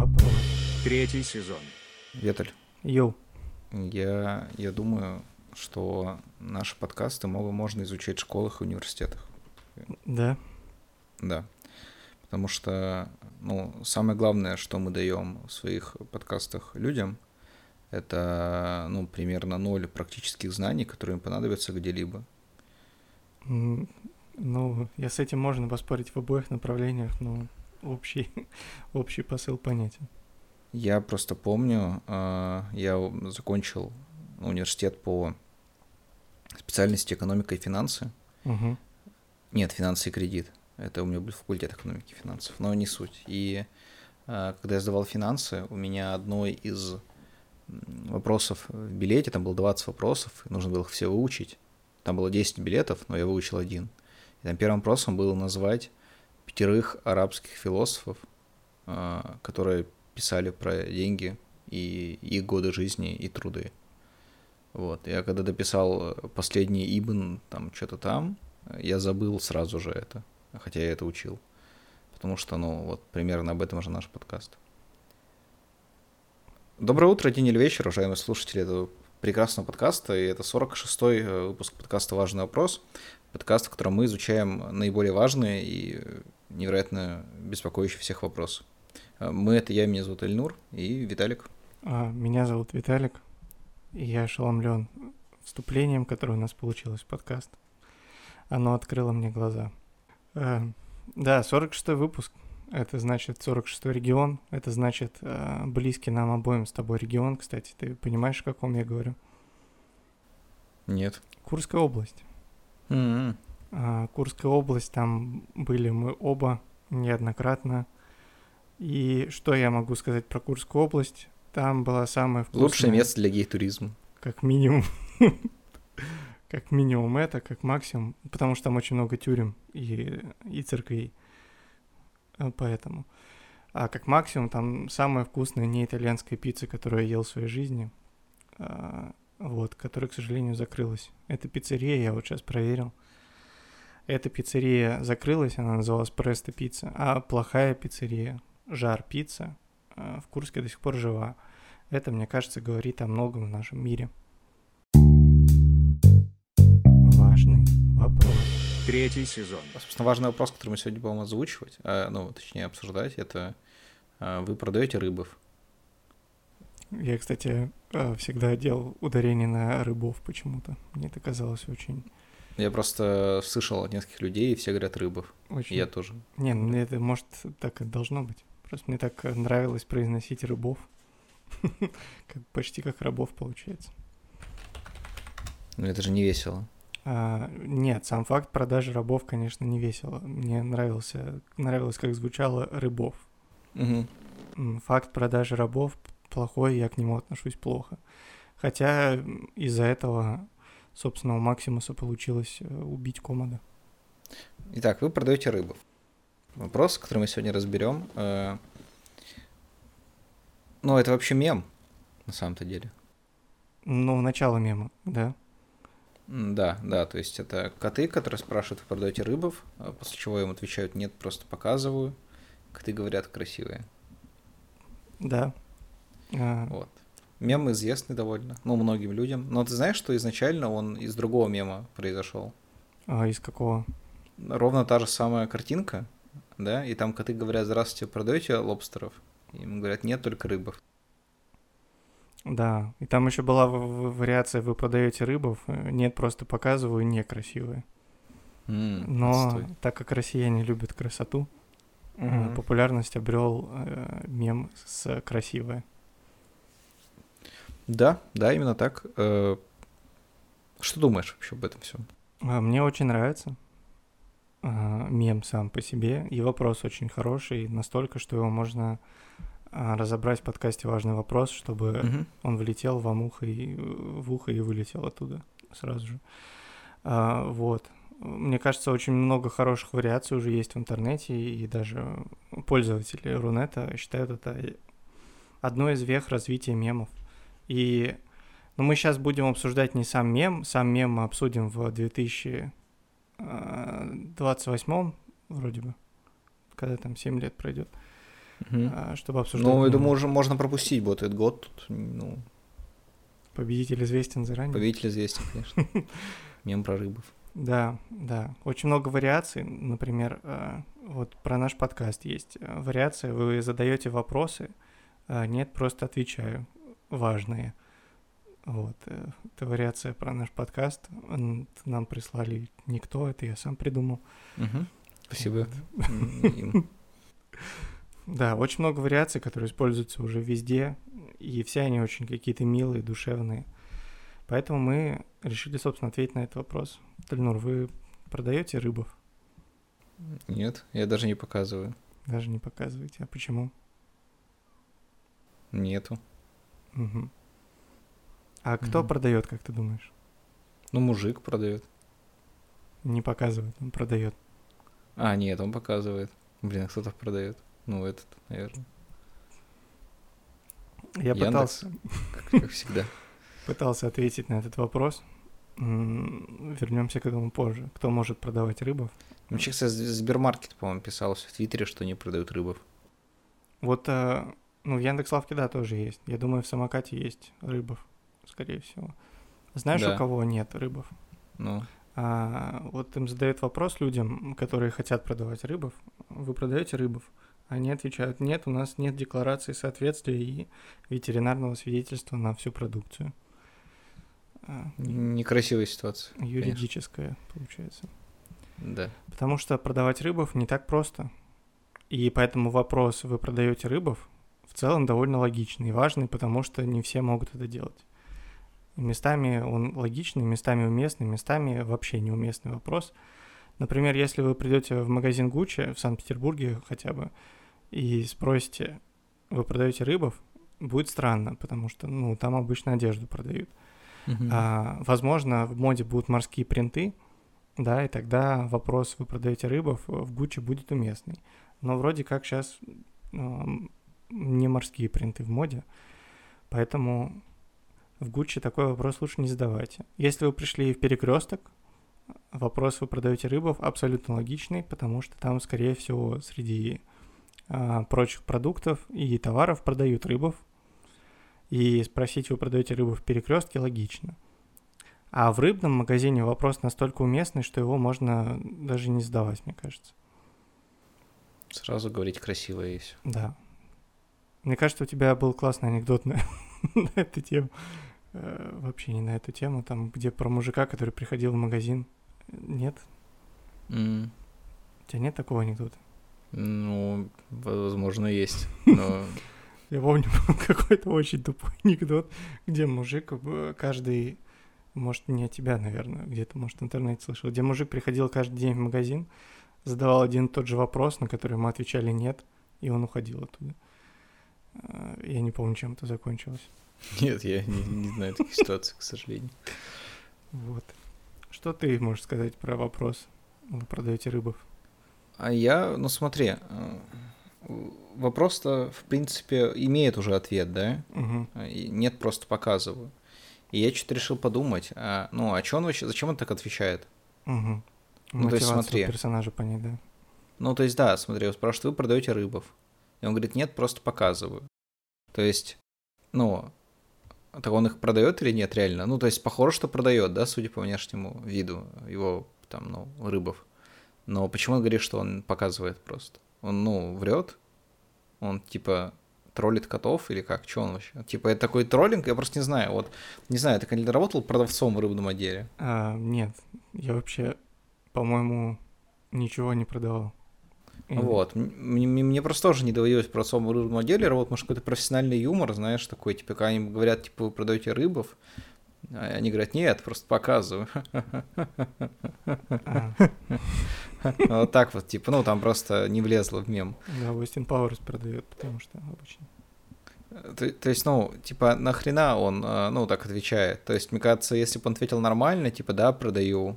вопрос. Третий сезон. Веталь, Йоу. я, я думаю, что наши подкасты могут, можно изучать в школах и университетах. Да. Да. Потому что, ну, самое главное, что мы даем в своих подкастах людям, это, ну, примерно ноль практических знаний, которые им понадобятся где-либо. Ну, я с этим можно поспорить в обоих направлениях, но общий, общий посыл понятен. Я просто помню, э, я закончил университет по специальности экономика и финансы. Мгм. Нет, финансы и кредит. Это у меня был факультет экономики и финансов, но не суть. И э, когда я сдавал финансы, у меня одной из вопросов в билете, там было 20 вопросов, нужно было их все выучить. Там было 10 билетов, но я выучил один. И там первым вопросом было назвать пятерых арабских философов, э, которые писали про деньги и их годы жизни и труды. Вот. Я когда дописал э, последний Ибн, там что-то там, я забыл сразу же это, хотя я это учил. Потому что, ну, вот примерно об этом же наш подкаст. Доброе утро, день или вечер, уважаемые слушатели этого прекрасного подкаста. И это 46-й э, выпуск подкаста «Важный вопрос». Подкаст, в котором мы изучаем наиболее важные и невероятно беспокоящие всех вопросы. Э, Мы — это я, меня зовут Эльнур, и Виталик. А, Меня зовут Виталик, и я ошеломлен вступлением, которое у нас получилось в подкаст. Оно открыло мне глаза. А, Да, 46-й выпуск. Это значит 46-й регион. Это значит а, близкий нам обоим с тобой регион. Кстати, ты понимаешь, о каком я говорю? Нет. Курская область. М-м. А, Курская область, там были мы оба неоднократно. И что я могу сказать про Курскую область? Там была самая вкусная... Лучшее место для гей-туризма. Как минимум. как минимум это, как максимум. Потому что там очень много тюрем и, и церквей. Э, Поэтому. А как максимум там самая вкусная не итальянская пицца, которую я ел в своей жизни. а, Вот, которая, к сожалению, закрылась. Это пиццерия, я вот сейчас проверил. Эта пиццерия закрылась, она называлась Преста пицца. А плохая пиццерия, Жар пицца, а, в Курске до сих пор жива. Это, мне кажется, говорит о многом в нашем мире. Важный вопрос. Третий сезон. Собственно, важный вопрос, который мы сегодня будем озвучивать, а, ну, точнее, обсуждать, это а, вы продаете рыбов? Я, кстати, э, всегда делал ударение на рыбов почему-то. Мне это казалось очень... Я просто слышал от нескольких людей, и все говорят рыбов. очень... Я тоже. Не, ну это, может, так и должно быть. Просто мне так нравилось произносить рыбов. Как, почти как рабов получается. Но это же не весело. А, нет, сам факт продажи рабов, конечно, не весело. Мне нравился, нравилось, как звучало рыбов. М, Факт продажи рабов плохой, я к нему отношусь плохо. Хотя из-за этого, собственно, у Максимуса получилось э, убить Комода. Итак, вы продаете рыбов. Вопрос, который мы сегодня разберем. э, Ну, это вообще мем, на самом-то деле. Ну, начало мема, да. Да, да, то есть это коты, которые спрашивают, вы продаете рыбов, а после чего им отвечают, нет, просто показываю. Коты говорят красивые. Да. А, Вот. Мем известный довольно, ну, многим людям. Но ты знаешь, что изначально он из другого мема произошел? а из какого? Ровно та же самая картинка, да, и там коты говорят, здравствуйте, продаете лобстеров? И Им говорят, нет, только рыбов. Да. И там еще была вариация «Вы продаете рыбов?» Нет, просто показываю некрасивые. М, Но отстой. так как россияне любят красоту, Мгм. популярность обрел э, мем с красивое. Да, да, именно так. Э, Что думаешь вообще об этом всем? А, Мне очень нравится а, мем сам по себе, и вопрос очень хороший, настолько, что его можно а, разобрать в подкасте «Важный вопрос», чтобы Мгм. он влетел вам ухо и, в ухо и вылетел оттуда сразу же. А, вот. Мне кажется, очень много хороших вариаций уже есть в интернете, и даже пользователи Рунета считают это одной из вех развития мемов. И ну, мы сейчас будем обсуждать не сам мем, сам мем мы обсудим в 2028 вроде бы, когда там 7 лет пройдет. Мгм. а, чтобы обсуждать. Ну, я думаю, уже можно пропустить вот этот год. Тут, ну, Победитель известен заранее. победитель известен, конечно. Мем про рыбов. Да, да. Очень много вариаций. Например, э, вот про наш подкаст есть э, вариация. Вы задаете вопросы, нет, просто отвечаю. Важные. Вот. э, Это вариация про наш подкаст. Нам прислали никто, это я сам придумал. Спасибо им. Да, очень много вариаций, которые используются уже везде, и все они очень какие-то милые, душевные. Поэтому мы решили, собственно, ответить на этот вопрос. Тальнур, вы продаете рыбов? Нет, я даже не показываю. Даже не показываете. А почему? Нету. Мгм. А кто Мгм. продает, как ты думаешь? Ну, мужик продает. Не показывает, он продает. А, нет, он показывает. Блин, а кто-то продает. Ну, этот, наверное. Я Яндекс. пытался, Как, как всегда. пытался ответить на этот вопрос. Вернемся к этому позже. Кто может продавать рыбов? Вообще, кстати, Сбермаркет, по-моему, писался в Твиттере, что не продают рыбов. Вот, а, ну, в Яндекс.Лавке, да, тоже есть. Я думаю, в самокате есть рыбов, скорее всего. Знаешь, Да. у кого нет рыбов? Ну, А, вот им задают вопрос людям, которые хотят продавать рыбов. Вы продаете рыбов? Они отвечают, нет, у нас нет декларации соответствия и ветеринарного свидетельства на всю продукцию. А, некрасивая ситуация. юридическая, получается. Да. Потому что продавать рыбов не так просто. И поэтому вопрос, вы продаете рыбов, в целом довольно логичный и важный, потому что не все могут это делать. И местами он логичный, местами уместный, местами вообще неуместный вопрос. Например, если вы придете в магазин Гуччи в Санкт-Петербурге хотя бы и спросите, вы продаете рыбов, будет странно, потому что ну, там обычно одежду продают. Мгм. А, возможно, в моде будут морские принты, да, и тогда вопрос, вы продаете рыбов, в Гуччи будет уместный. Но вроде как сейчас не морские принты в моде, поэтому в Гуччи такой вопрос лучше не задавайте. Если вы пришли в перекресток, вопрос, вы продаете рыбов, абсолютно логичный, потому что там, скорее всего, среди а, прочих продуктов и товаров продают рыбов, и спросить, вы продаете рыбу в перекрестке, логично. А в рыбном магазине вопрос настолько уместный, что его можно даже не задавать, мне кажется. Сразу говорить красиво есть. Да. Мне кажется, у тебя был классный анекдот на, на эту тему. Э, Вообще не на эту тему, там, где про мужика, который приходил в магазин. Нет? М, У тебя нет такого анекдота? Ну, возможно, есть. Но Я помню, какой-то очень тупой анекдот, где мужик э, каждый, может, не от тебя, наверное, где-то, может, в интернете слышал, где мужик приходил каждый день в магазин, задавал один и тот же вопрос, на который ему отвечали «нет», и он уходил оттуда. Э, Я не помню, чем это закончилось. нет, я не, не знаю таких ситуаций, к сожалению. Вот. Что ты можешь сказать про вопрос? Вы продаете рыбов? А я, ну смотри, э, вопрос-то, в принципе, имеет уже ответ, да? Мгм. И нет, просто показываю. И я что-то решил подумать, а, ну, а чё он вообще, зачем он так отвечает? Мгм. Ну, то есть смотри. персонажа понять, да. Ну, то есть, да, смотри, он спрашивает, вы продаете рыбов? И он говорит, нет, просто показываю. То есть, ну, так он их продает или нет реально? Ну, то есть, похоже, что продает, да, судя по внешнему виду его, там, ну, рыбов. Но почему он говорит, что он показывает просто? Он, ну, врет? Он, типа, троллит котов или как? Что он вообще? Типа, это такой троллинг? Я просто не знаю. Вот, не знаю, ты когда работал продавцом в рыбном отделе? А, нет, я вообще, по-моему, ничего не продавал. И- Вот. Мне, мне просто тоже не доводилось про особо рыбном отделе работать, может, какой-то профессиональный юмор, знаешь, такой, типа, когда они говорят, типа, вы продаете рыбов, а они говорят, нет, просто показываю. Вот так вот, типа, ну, там просто не влезло в мем. да, Austin Powers продает, потому что обычно. То, то есть, ну, типа, нахрена он, а, ну, так отвечает? То есть, мне кажется, если бы он ответил нормально, типа, да, продаю,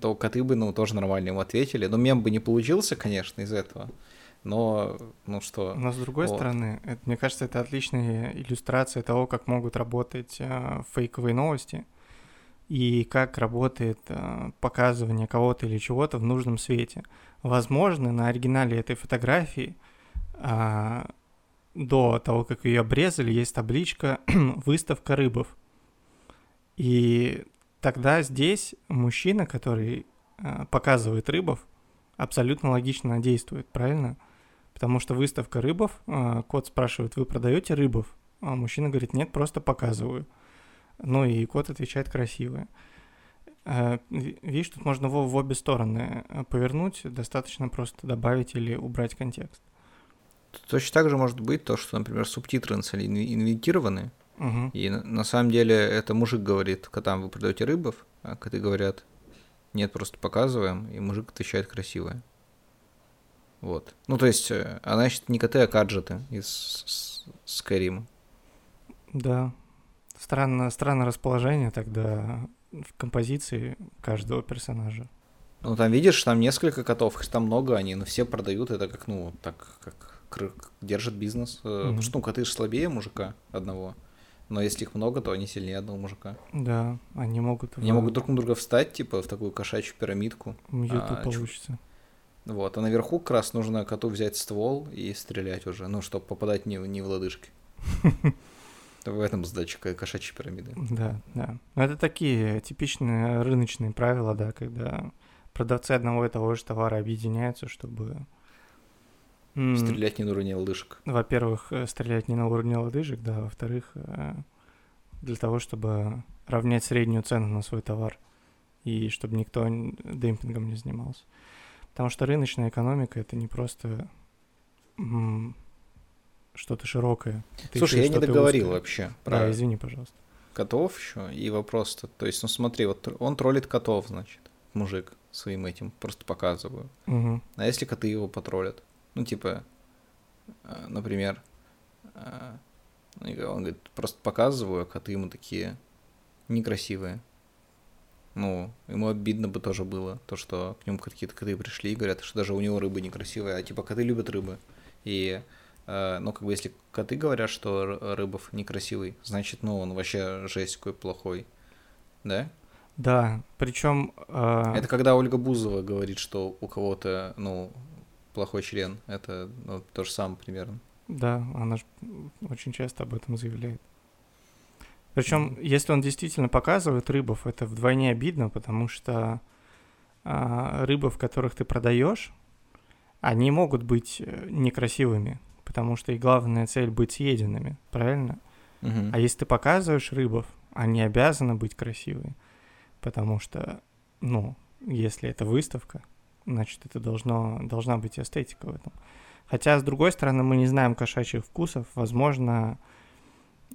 то коты бы, ну, тоже нормально ему ответили. Но мем бы не получился, конечно, из этого. Но, ну что, Но с другой вот. стороны, это, мне кажется, это отличная иллюстрация того, как могут работать а, фейковые новости и как работает а, показывание кого-то или чего-то в нужном свете. Возможно, на оригинале этой фотографии а, до того, как ее обрезали, есть табличка «Выставка рыбов». И тогда здесь мужчина, который э, показывает рыбов, абсолютно логично действует, правильно? Потому что выставка рыбов, э, кот спрашивает, вы продаете рыбов? А мужчина говорит, нет, просто показываю. Ну и кот отвечает красиво. Э, видишь, тут можно в, обе стороны повернуть, достаточно просто добавить или убрать контекст. Точно так же может быть то, что, например, субтитры инвентированы, Угу. и на, на самом деле это мужик говорит, котам вы продаете рыбов, а коты говорят, нет, просто показываем, и мужик отвечает красивое. Вот. Ну, то есть, э, а значит, не коты, а каджеты из Скайрима. Да. Странно, странное расположение тогда в композиции каждого персонажа. Ну, там видишь, там несколько котов, их там много, они, но все продают это как, ну, так, как держит бизнес. Э, Потому что, ну, коты же слабее мужика одного. Но если их много, то они сильнее одного мужика. Да, они могут... Они в- могут друг на друга встать, типа, в такую кошачью пирамидку. YouTube а, получится. Вот, а наверху как раз нужно коту взять ствол и стрелять уже, ну, чтобы попадать не, не в лодыжки. В этом задача ко- кошачьей пирамиды. Да, да. Но это такие типичные рыночные правила, да, когда продавцы одного и того же товара объединяются, чтобы... м, Стрелять не на уровне лодыжек. Во-первых, э, стрелять не на уровне лодыжек, да, во-вторых, э, для того, чтобы равнять среднюю цену на свой товар и чтобы никто демпингом не занимался. Потому что рыночная экономика это не просто что-то широкое. это Слушай, я не договорил узкое. вообще Да, про извини, пожалуйста. котов еще. И вопрос-то, то есть, ну смотри, вот он троллит котов, значит, мужик своим этим, просто показываю. Мгм. А если коты его потроллят? Ну, типа, э, например, э, он говорит, просто показываю, а коты ему такие некрасивые. Ну, ему обидно бы тоже было, то, что к нему какие-то коты пришли и говорят, что даже у него рыбы некрасивые, а типа коты любят рыбы. И, э, ну, как бы, если коты говорят, что Рыбов некрасивый, значит, ну, он вообще жесть какой плохой. Да? Да, причем Это когда Ольга Бузова говорит, что у кого-то, ну, плохой член. Это ну, то же самое примерно. Да, она ж очень часто об этом заявляет. Причем, если он действительно показывает рыбов, это вдвойне обидно, потому что а, рыбов, которых ты продаешь, они могут быть э, некрасивыми, потому что и главная цель быть съеденными, правильно? Мгм. А если ты показываешь рыбов, они обязаны быть красивые, потому что, ну, если это выставка, значит, это должно, должна быть эстетика в этом. Хотя, с другой стороны, мы не знаем кошачьих вкусов. Возможно,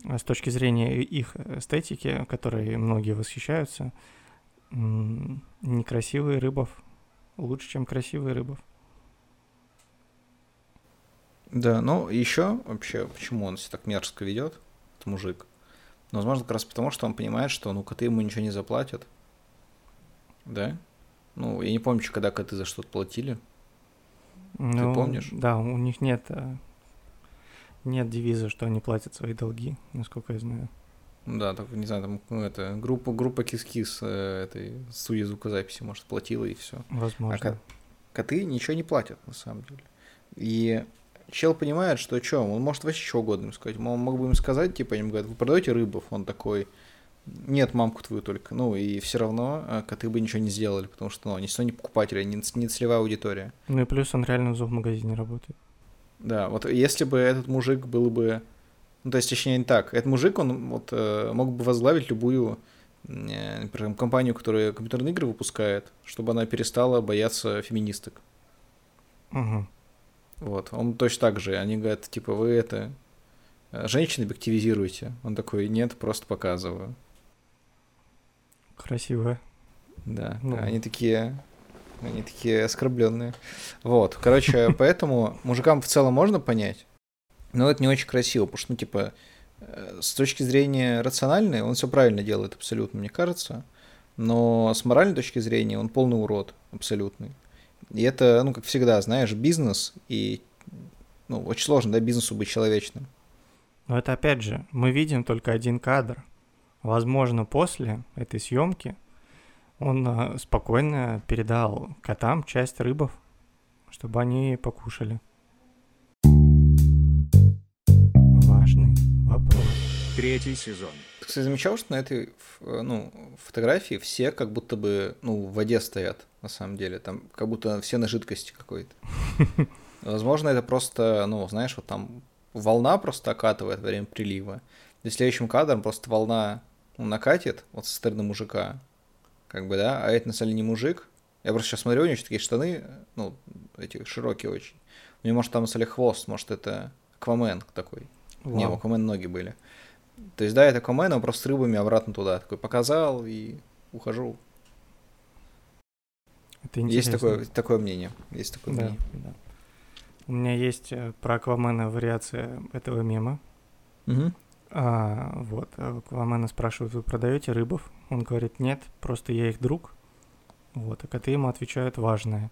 с точки зрения их эстетики, которой многие восхищаются, некрасивые рыбов лучше, чем красивые рыбов. Да, ну еще вообще, почему он себя так мерзко ведет, этот мужик? Ну, возможно, как раз потому, что он понимает, что ну коты ему ничего не заплатят. Да? Ну, я не помню, когда коты за что-то платили. Ну, помнишь? Да, у них нет, э, нет девиза, что они платят свои долги, насколько я знаю. Да, так, не знаю, там, ну, это, группа, группа Кис-Кис э, этой студии звукозаписи, может, платила и все. Возможно. ко- коты ничего не платят, на самом деле. И чел понимает, что что, он может вообще что угодно им сказать. Он мог бы им сказать, типа, ему говорят, вы продаете рыбов? Он такой, нет, мамку твою только. Ну, и все равно а, коты бы ничего не сделали, потому что, ну, они все не покупатели, они не целевая аудитория. Ну и плюс он реально в зоомагазине работает. Да, вот если бы этот мужик был бы... Ну, то есть, точнее, не так. Этот мужик, он вот э, мог бы возглавить любую э, например, компанию, которая компьютерные игры выпускает, чтобы она перестала бояться феминисток. Угу. Вот, он точно так же. Они говорят, типа, вы это... э, Женщин объективизируете. Он такой, нет, просто показываю. Красивая. Да, Ну. они такие... Они такие оскорбленные. Вот, короче, поэтому мужикам в целом можно понять, но это не очень красиво, потому что, ну, типа, э, с точки зрения рациональной, он все правильно делает абсолютно, мне кажется, но с моральной точки зрения он полный урод абсолютный. И это, ну, как всегда, знаешь, бизнес, и, ну, очень сложно, да, бизнесу быть человечным. Но это опять же, мы видим только один кадр. Возможно, после этой съемки он а, спокойно передал котам часть рыбов, чтобы они покушали. важный вопрос. Третий сезон. Ты, кстати, замечал, что на этой э, ну, фотографии все как будто бы ну, в воде стоят, на самом деле. Там как будто все на жидкости какой-то. Возможно, это просто, ну, знаешь, вот там волна просто окатывает во время прилива. И следующим кадром просто волна ну, накатит вот со стороны мужика, как бы, да, а это на самом деле не мужик. Я просто сейчас смотрю, у него еще такие штаны, ну, эти широкие очень. У него, может, там на самом деле хвост, может, это Аквамен такой. Не, у Вау. Аквамена ноги были. То есть, да, это Аквамен, он просто с рыбами обратно туда. Такой показал и ухожу. Это Есть интересно. такое, такое мнение. Есть такое Да, мнение. да. У меня есть э, про Аквамена вариация этого мема. Мгм. А, вот, Аквамена спрашивают, вы продаете рыбов? Он говорит, нет, просто я их друг. Вот, а коты ему отвечают, важное.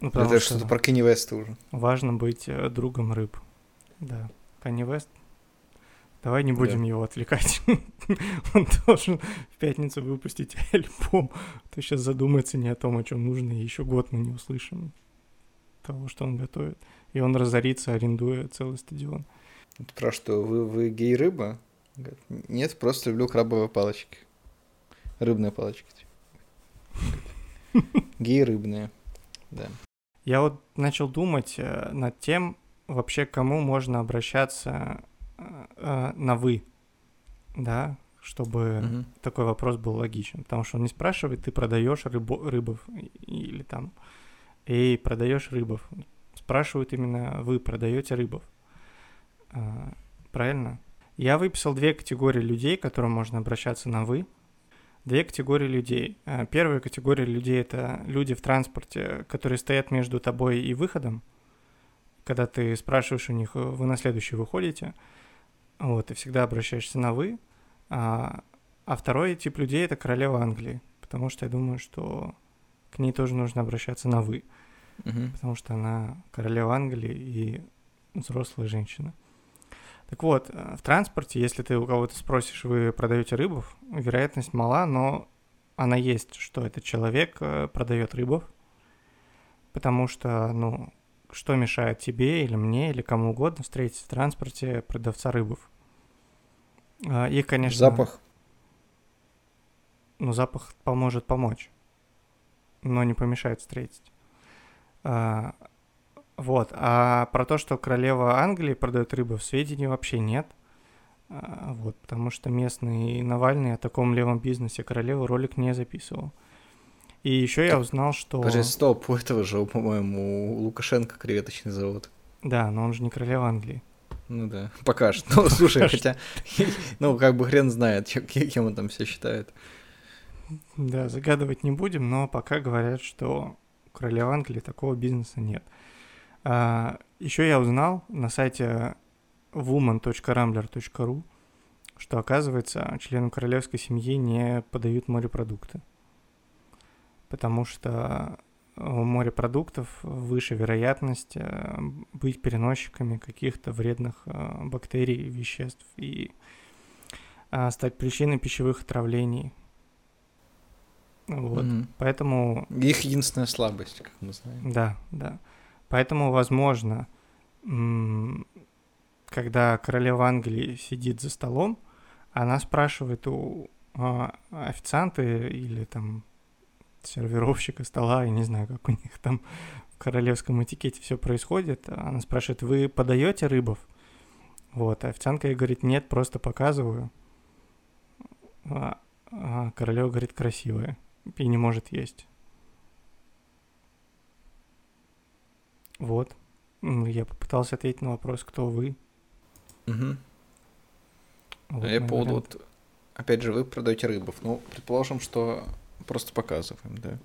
Ну, Это что что-то про Кенни Веста уже. важно быть э, другом рыб. Да. Канни Вест. Давай не будем Да. его отвлекать. Он должен в пятницу выпустить альбом. А То сейчас задумается не о том, о чем нужно, и еще год мы не услышим того, что он готовит. И он разорится, арендуя целый стадион. Про что? Вы, вы гей-рыба? Нет, просто люблю крабовые палочки. Рыбные палочки. Говорит, Гей-рыбные. Да. Я вот начал думать э, над тем, вообще кому можно обращаться э, э, на «вы», да, чтобы Мгм. такой вопрос был логичен. Потому что он не спрашивает, ты продаешь рыбо- рыбов или там, эй, продаешь рыбов. Спрашивают именно, вы продаете рыбов. А, правильно? Я выписал две категории людей, к которым можно обращаться на вы. Две категории людей. А, Первая категория людей это люди в транспорте, которые стоят между тобой и выходом. Когда ты спрашиваешь у них, «Э, вы на следующий выходите, вот, ты всегда обращаешься на вы. А, а второй тип людей это королева Англии, потому что я думаю, что к ней тоже нужно обращаться на вы, Мгм. потому что она королева Англии и взрослая женщина. Так вот, э, в транспорте, если ты у кого-то спросишь, вы продаете рыбов, вероятность мала, но она есть, что этот человек э, продает рыбов, потому что, ну, что мешает тебе или мне или кому угодно встретить в транспорте продавца рыбов? А, Их, конечно... Запах. Ну, запах поможет помочь, но не помешает встретить. Вот. А про то, что королева Англии продает рыбу, в сведении вообще нет. А, вот, потому что местный Навальный о таком левом бизнесе королевы ролик не записывал. И еще я узнал, что... Подожди, стоп, у этого же, по-моему, у Лукашенко креветочный завод. Да, но он же не королева Англии. Ну да, пока что. Ну, слушай, хотя, ну, как бы хрен знает, кем он там все считает. Да, загадывать не будем, но пока говорят, что у королевы Англии такого бизнеса нет. Еще я узнал на сайте woman.rambler.ru, что, оказывается, членам королевской семьи не подают морепродукты. Потому что у морепродуктов выше вероятность э, быть переносчиками каких-то вредных э, бактерий, веществ и а, стать причиной пищевых отравлений. Вот. Мгм. Поэтому Их единственная слабость, как мы знаем. да, да. Поэтому, возможно, когда королева Англии сидит за столом, она спрашивает у а, официанта или там сервировщика стола, я не знаю, как у них там в королевском этикете все происходит. Она спрашивает, вы подаете рыбов? Вот, а официантка ей говорит, нет, просто показываю. А, а королева говорит, красивая, и не может есть. Вот. Я попытался ответить на вопрос, кто вы. Мгм. Вот А я по поводу, вот, опять же, вы продаете рыбов. Ну, предположим, что просто показываем, да.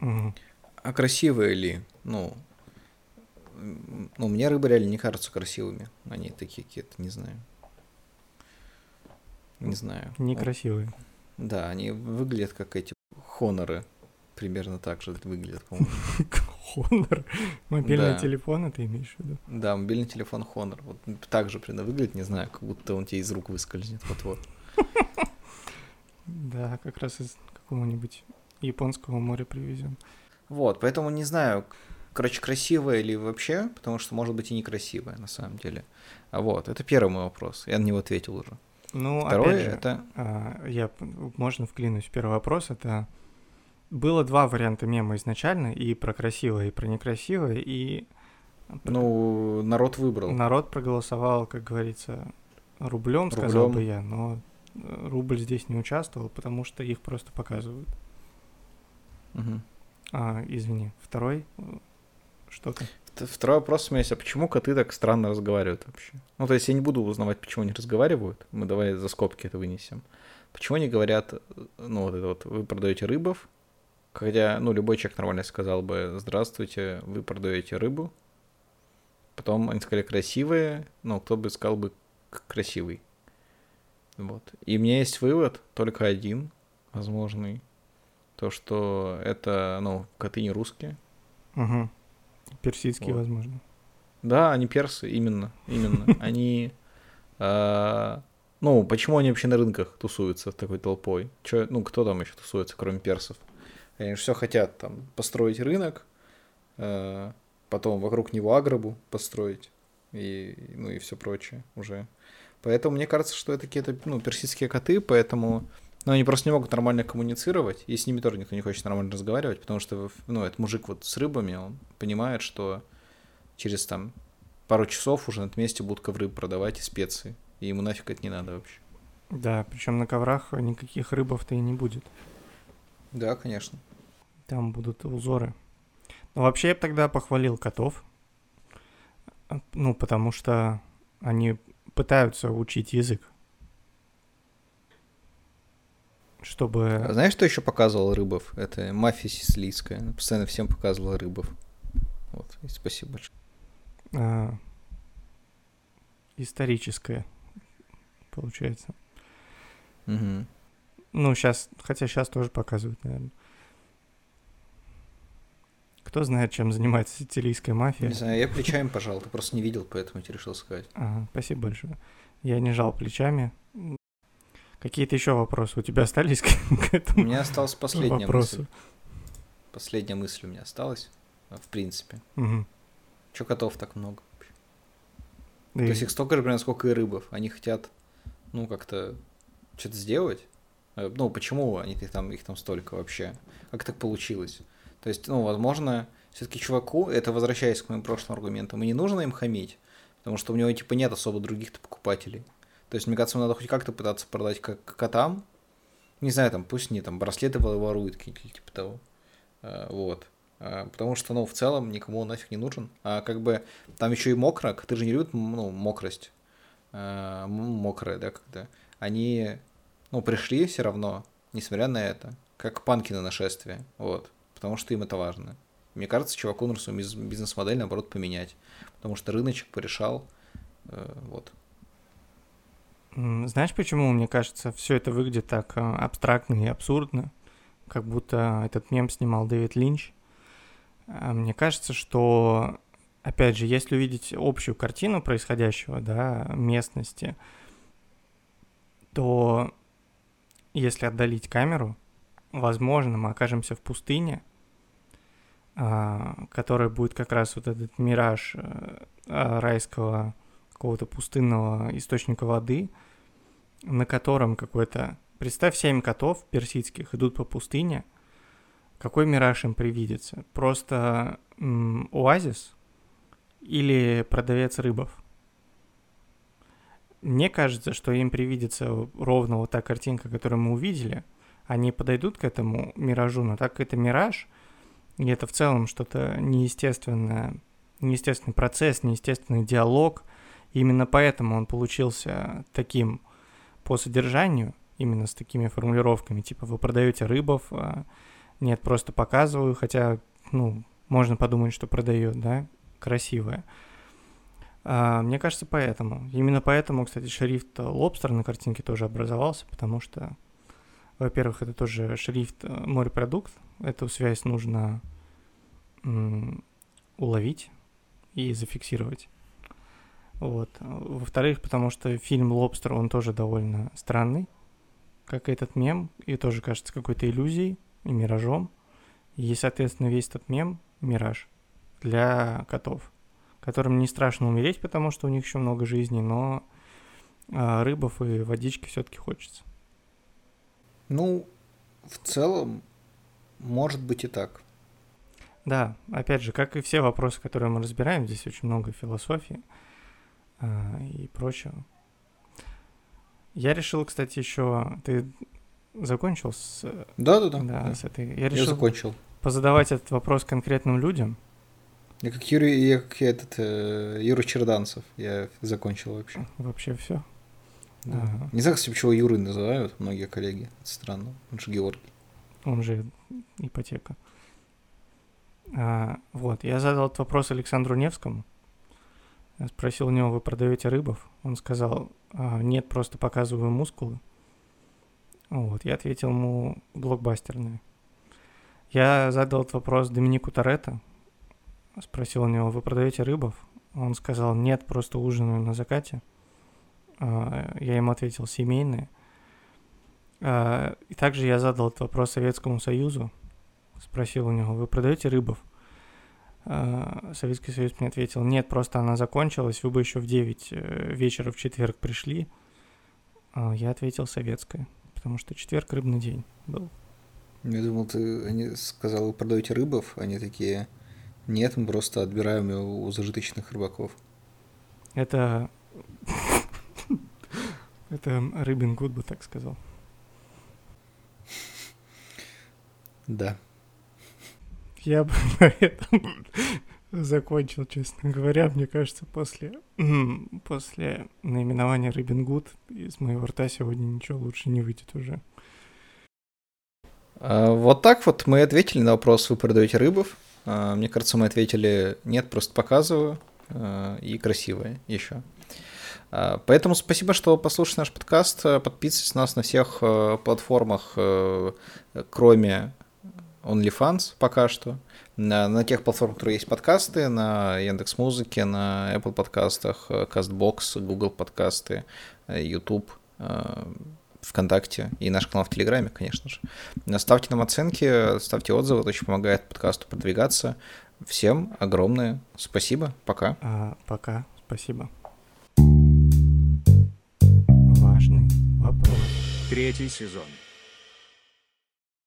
Мгм. А красивые ли? Ну, ну, мне рыбы реально не кажутся красивыми. Они такие какие-то, не знаю. Не знаю. Некрасивые. Да, они выглядят как эти хоноры. Примерно так же выглядят, по-моему. Хонор. Мобильный Да. телефон, это имеешь в виду? Да, мобильный телефон Honor. Вот так же примерно выглядит, не знаю, как будто он тебе из рук выскользнет. Вот-вот. Да, как раз из какого-нибудь японского моря привезем. Вот, поэтому не знаю. короче, красивая или вообще, потому что может быть и некрасивая на самом деле. А вот, это первый мой вопрос. Я на него ответил уже. Ну, Второе опять же, это... а, я, можно вклинусь в первый вопрос, это было два варианта мема изначально, и про красивое, и про некрасивое, и Ну, народ выбрал. народ проголосовал, как говорится, рублем, сказал Рублем. бы я, но э, рубль здесь не участвовал, потому что их просто показывают. Мгм. А, извини, второй э, что-то. Второй вопрос у меня есть, а почему коты так странно разговаривают вообще? Ну, то есть я не буду узнавать, почему они разговаривают, мы давай за скобки это вынесем. Почему они говорят, э, ну, вот это вот, вы продаете рыбов, хотя, ну, любой человек нормально сказал бы, здравствуйте, вы продаете рыбу, потом они сказали красивые, ну, кто бы сказал бы красивый. Вот. И у меня есть вывод, только один, возможный, то, что это, ну, коты не русские, Угу. Персидский, Вот. возможно. Да, они персы, именно, именно. Они, э, ну, почему они вообще на рынках тусуются такой толпой? Чё, ну, кто там еще тусуется, кроме персов? Они же все хотят там построить рынок, э, потом вокруг него агробу построить и, ну, и все прочее уже. Поэтому мне кажется, что это какие-то, ну, персидские коты, поэтому, ну, они просто не могут нормально коммуницировать, и с ними тоже никто не хочет нормально разговаривать, потому что, ну, этот мужик вот с рыбами, он понимает, что через там пару часов уже на этом месте будут ковры продавать и специи. И ему нафиг это не надо вообще. Да, причем на коврах никаких рыбов-то и не будет. Да, конечно. Там будут узоры. Но вообще я бы тогда похвалил котов. А, Ну, потому что они пытаются учить язык. Чтобы... А знаешь, что еще показывал Рыбов? Это мафия сицилийская. Она постоянно всем показывала Рыбов. Вот, и спасибо большое. а, историческое, получается. Мгм. Ну, сейчас, хотя сейчас тоже показывают, наверное. Кто знает, чем занимается сицилийская мафия? Не знаю, я плечами пожал, ты просто не видел, поэтому я тебе решил сказать. Ага, спасибо большое. Я не жал плечами. Какие-то еще вопросы у тебя остались к, к У этому меня осталась последняя вопросу? мысль. Последняя мысль у меня осталась, а, в принципе. Мгм. Че котов так много? Да То и- есть их столько же, прям, сколько и рыбов. Они хотят, ну, как-то что-то сделать. Э, Ну, почему они их там, их там столько вообще? Как так получилось? То есть, ну, возможно, все-таки чуваку, это возвращаясь к моим прошлым аргументам, и не нужно им хамить, потому что у него, типа, нет особо других-то покупателей. То есть, мне кажется, надо хоть как-то пытаться продать как котам. Не знаю, там, пусть не там браслеты воруют какие-то, типа того. Э, Вот. А, Потому что, ну, в целом никому он нафиг не нужен. А как бы там еще и мокро, коты же не любят, ну, мокрость. Мокрая, да, когда. Они, ну, пришли все равно, несмотря на это, как панки на нашествие, вот. Потому что им это важно. Мне кажется, чуваку нужно бизнес-модель, наоборот, поменять. Потому что рыночек порешал, э, вот. Знаешь, почему, мне кажется, все это выглядит так а, абстрактно и абсурдно, как будто этот мем снимал Дэвид Линч? А, Мне кажется, что, опять же, если увидеть общую картину происходящего, да, местности, то если отдалить камеру, возможно, мы окажемся в пустыне, а, которая будет как раз вот этот мираж э, райского какого-то пустынного источника воды, на котором какой-то... Представь, семь котов персидских идут по пустыне. Какой мираж им привидится? Просто м, оазис или продавец рыбов? Мне кажется, что им привидится ровно вот та картинка, которую мы увидели. Они подойдут к этому миражу, но так это мираж, и это в целом что-то неестественное, неестественный процесс, неестественный диалог, Именно поэтому он получился таким по содержанию, именно с такими формулировками, типа вы продаете рыбов, а нет, просто показываю, хотя, ну, можно подумать, что продает, да, красивое. А, мне кажется, поэтому. Именно поэтому, кстати, шрифт лобстер на картинке тоже образовался, потому что, во-первых, это тоже шрифт э, морепродукт, эту связь нужно уловить и зафиксировать. Вот. Во-вторых, потому что фильм «Лобстер», он тоже довольно странный, как этот мем, и тоже кажется какой-то иллюзией и миражом. И, соответственно, весь этот мем — мираж для котов, которым не страшно умереть, потому что у них еще много жизни, но а, рыбов и водички все-таки хочется. Ну, в целом, может быть и так. Да, опять же, как и все вопросы, которые мы разбираем, здесь очень много философии а, и прочего. Я решил, кстати, еще... Ты закончил с... Да, да, да. Да, да. с этой... Я решил Я закончил. позадавать этот вопрос конкретным людям. Я как Юрий, я как я этот э, Юра Черданцев. Я закончил вообще. Вообще все. Да. Ага. Не знаю, кстати, почему Юрой называют многие коллеги. Это странно. Он же Георгий. Он же ипотека. А, вот, я задал этот вопрос Александру Невскому. Я спросил у него, вы продаете рыбов? Он сказал, «А, нет, просто показываю мускулы. Вот, я ответил ему блокбастерные. Я задал этот вопрос Доминику Торетто. Спросил у него, вы продаете рыбов? Он сказал, нет, просто ужинаю на закате. А, Я ему ответил, семейные. А, И также я задал этот вопрос Советскому Союзу. Спросил у него, вы продаете рыбов? А, Советский Союз мне ответил, нет, просто она закончилась, вы бы еще в 9 э, вечера в четверг пришли. Я ответил советская, потому что четверг рыбный день был. Я думал, ты они сказал, вы продаете рыбов. Они такие, нет, мы просто отбираем его у зажиточных рыбаков. Это... Это Рыбин Гуд бы так сказал. Да. Я бы на этом закончил, честно говоря. Мне кажется, после, после наименования Рыбин Гуд из моего рта сегодня ничего лучше не выйдет уже. А, Вот так вот мы ответили на вопрос, вы продаете рыбов. А, Мне кажется, мы ответили, нет, просто показываю. а, И красивые еще. А, Поэтому спасибо, что послушали наш подкаст. Подписывайтесь на нас на всех платформах, кроме OnlyFans пока что. На, на тех платформах, которые есть подкасты, на Яндекс Музыке, на Apple подкастах, CastBox, Google подкасты, YouTube, ВКонтакте и наш канал в Телеграме, конечно же. Ставьте нам оценки, ставьте отзывы, это очень помогает подкасту продвигаться. Всем огромное спасибо, пока. А, пока, спасибо. Важный вопрос. Третий сезон.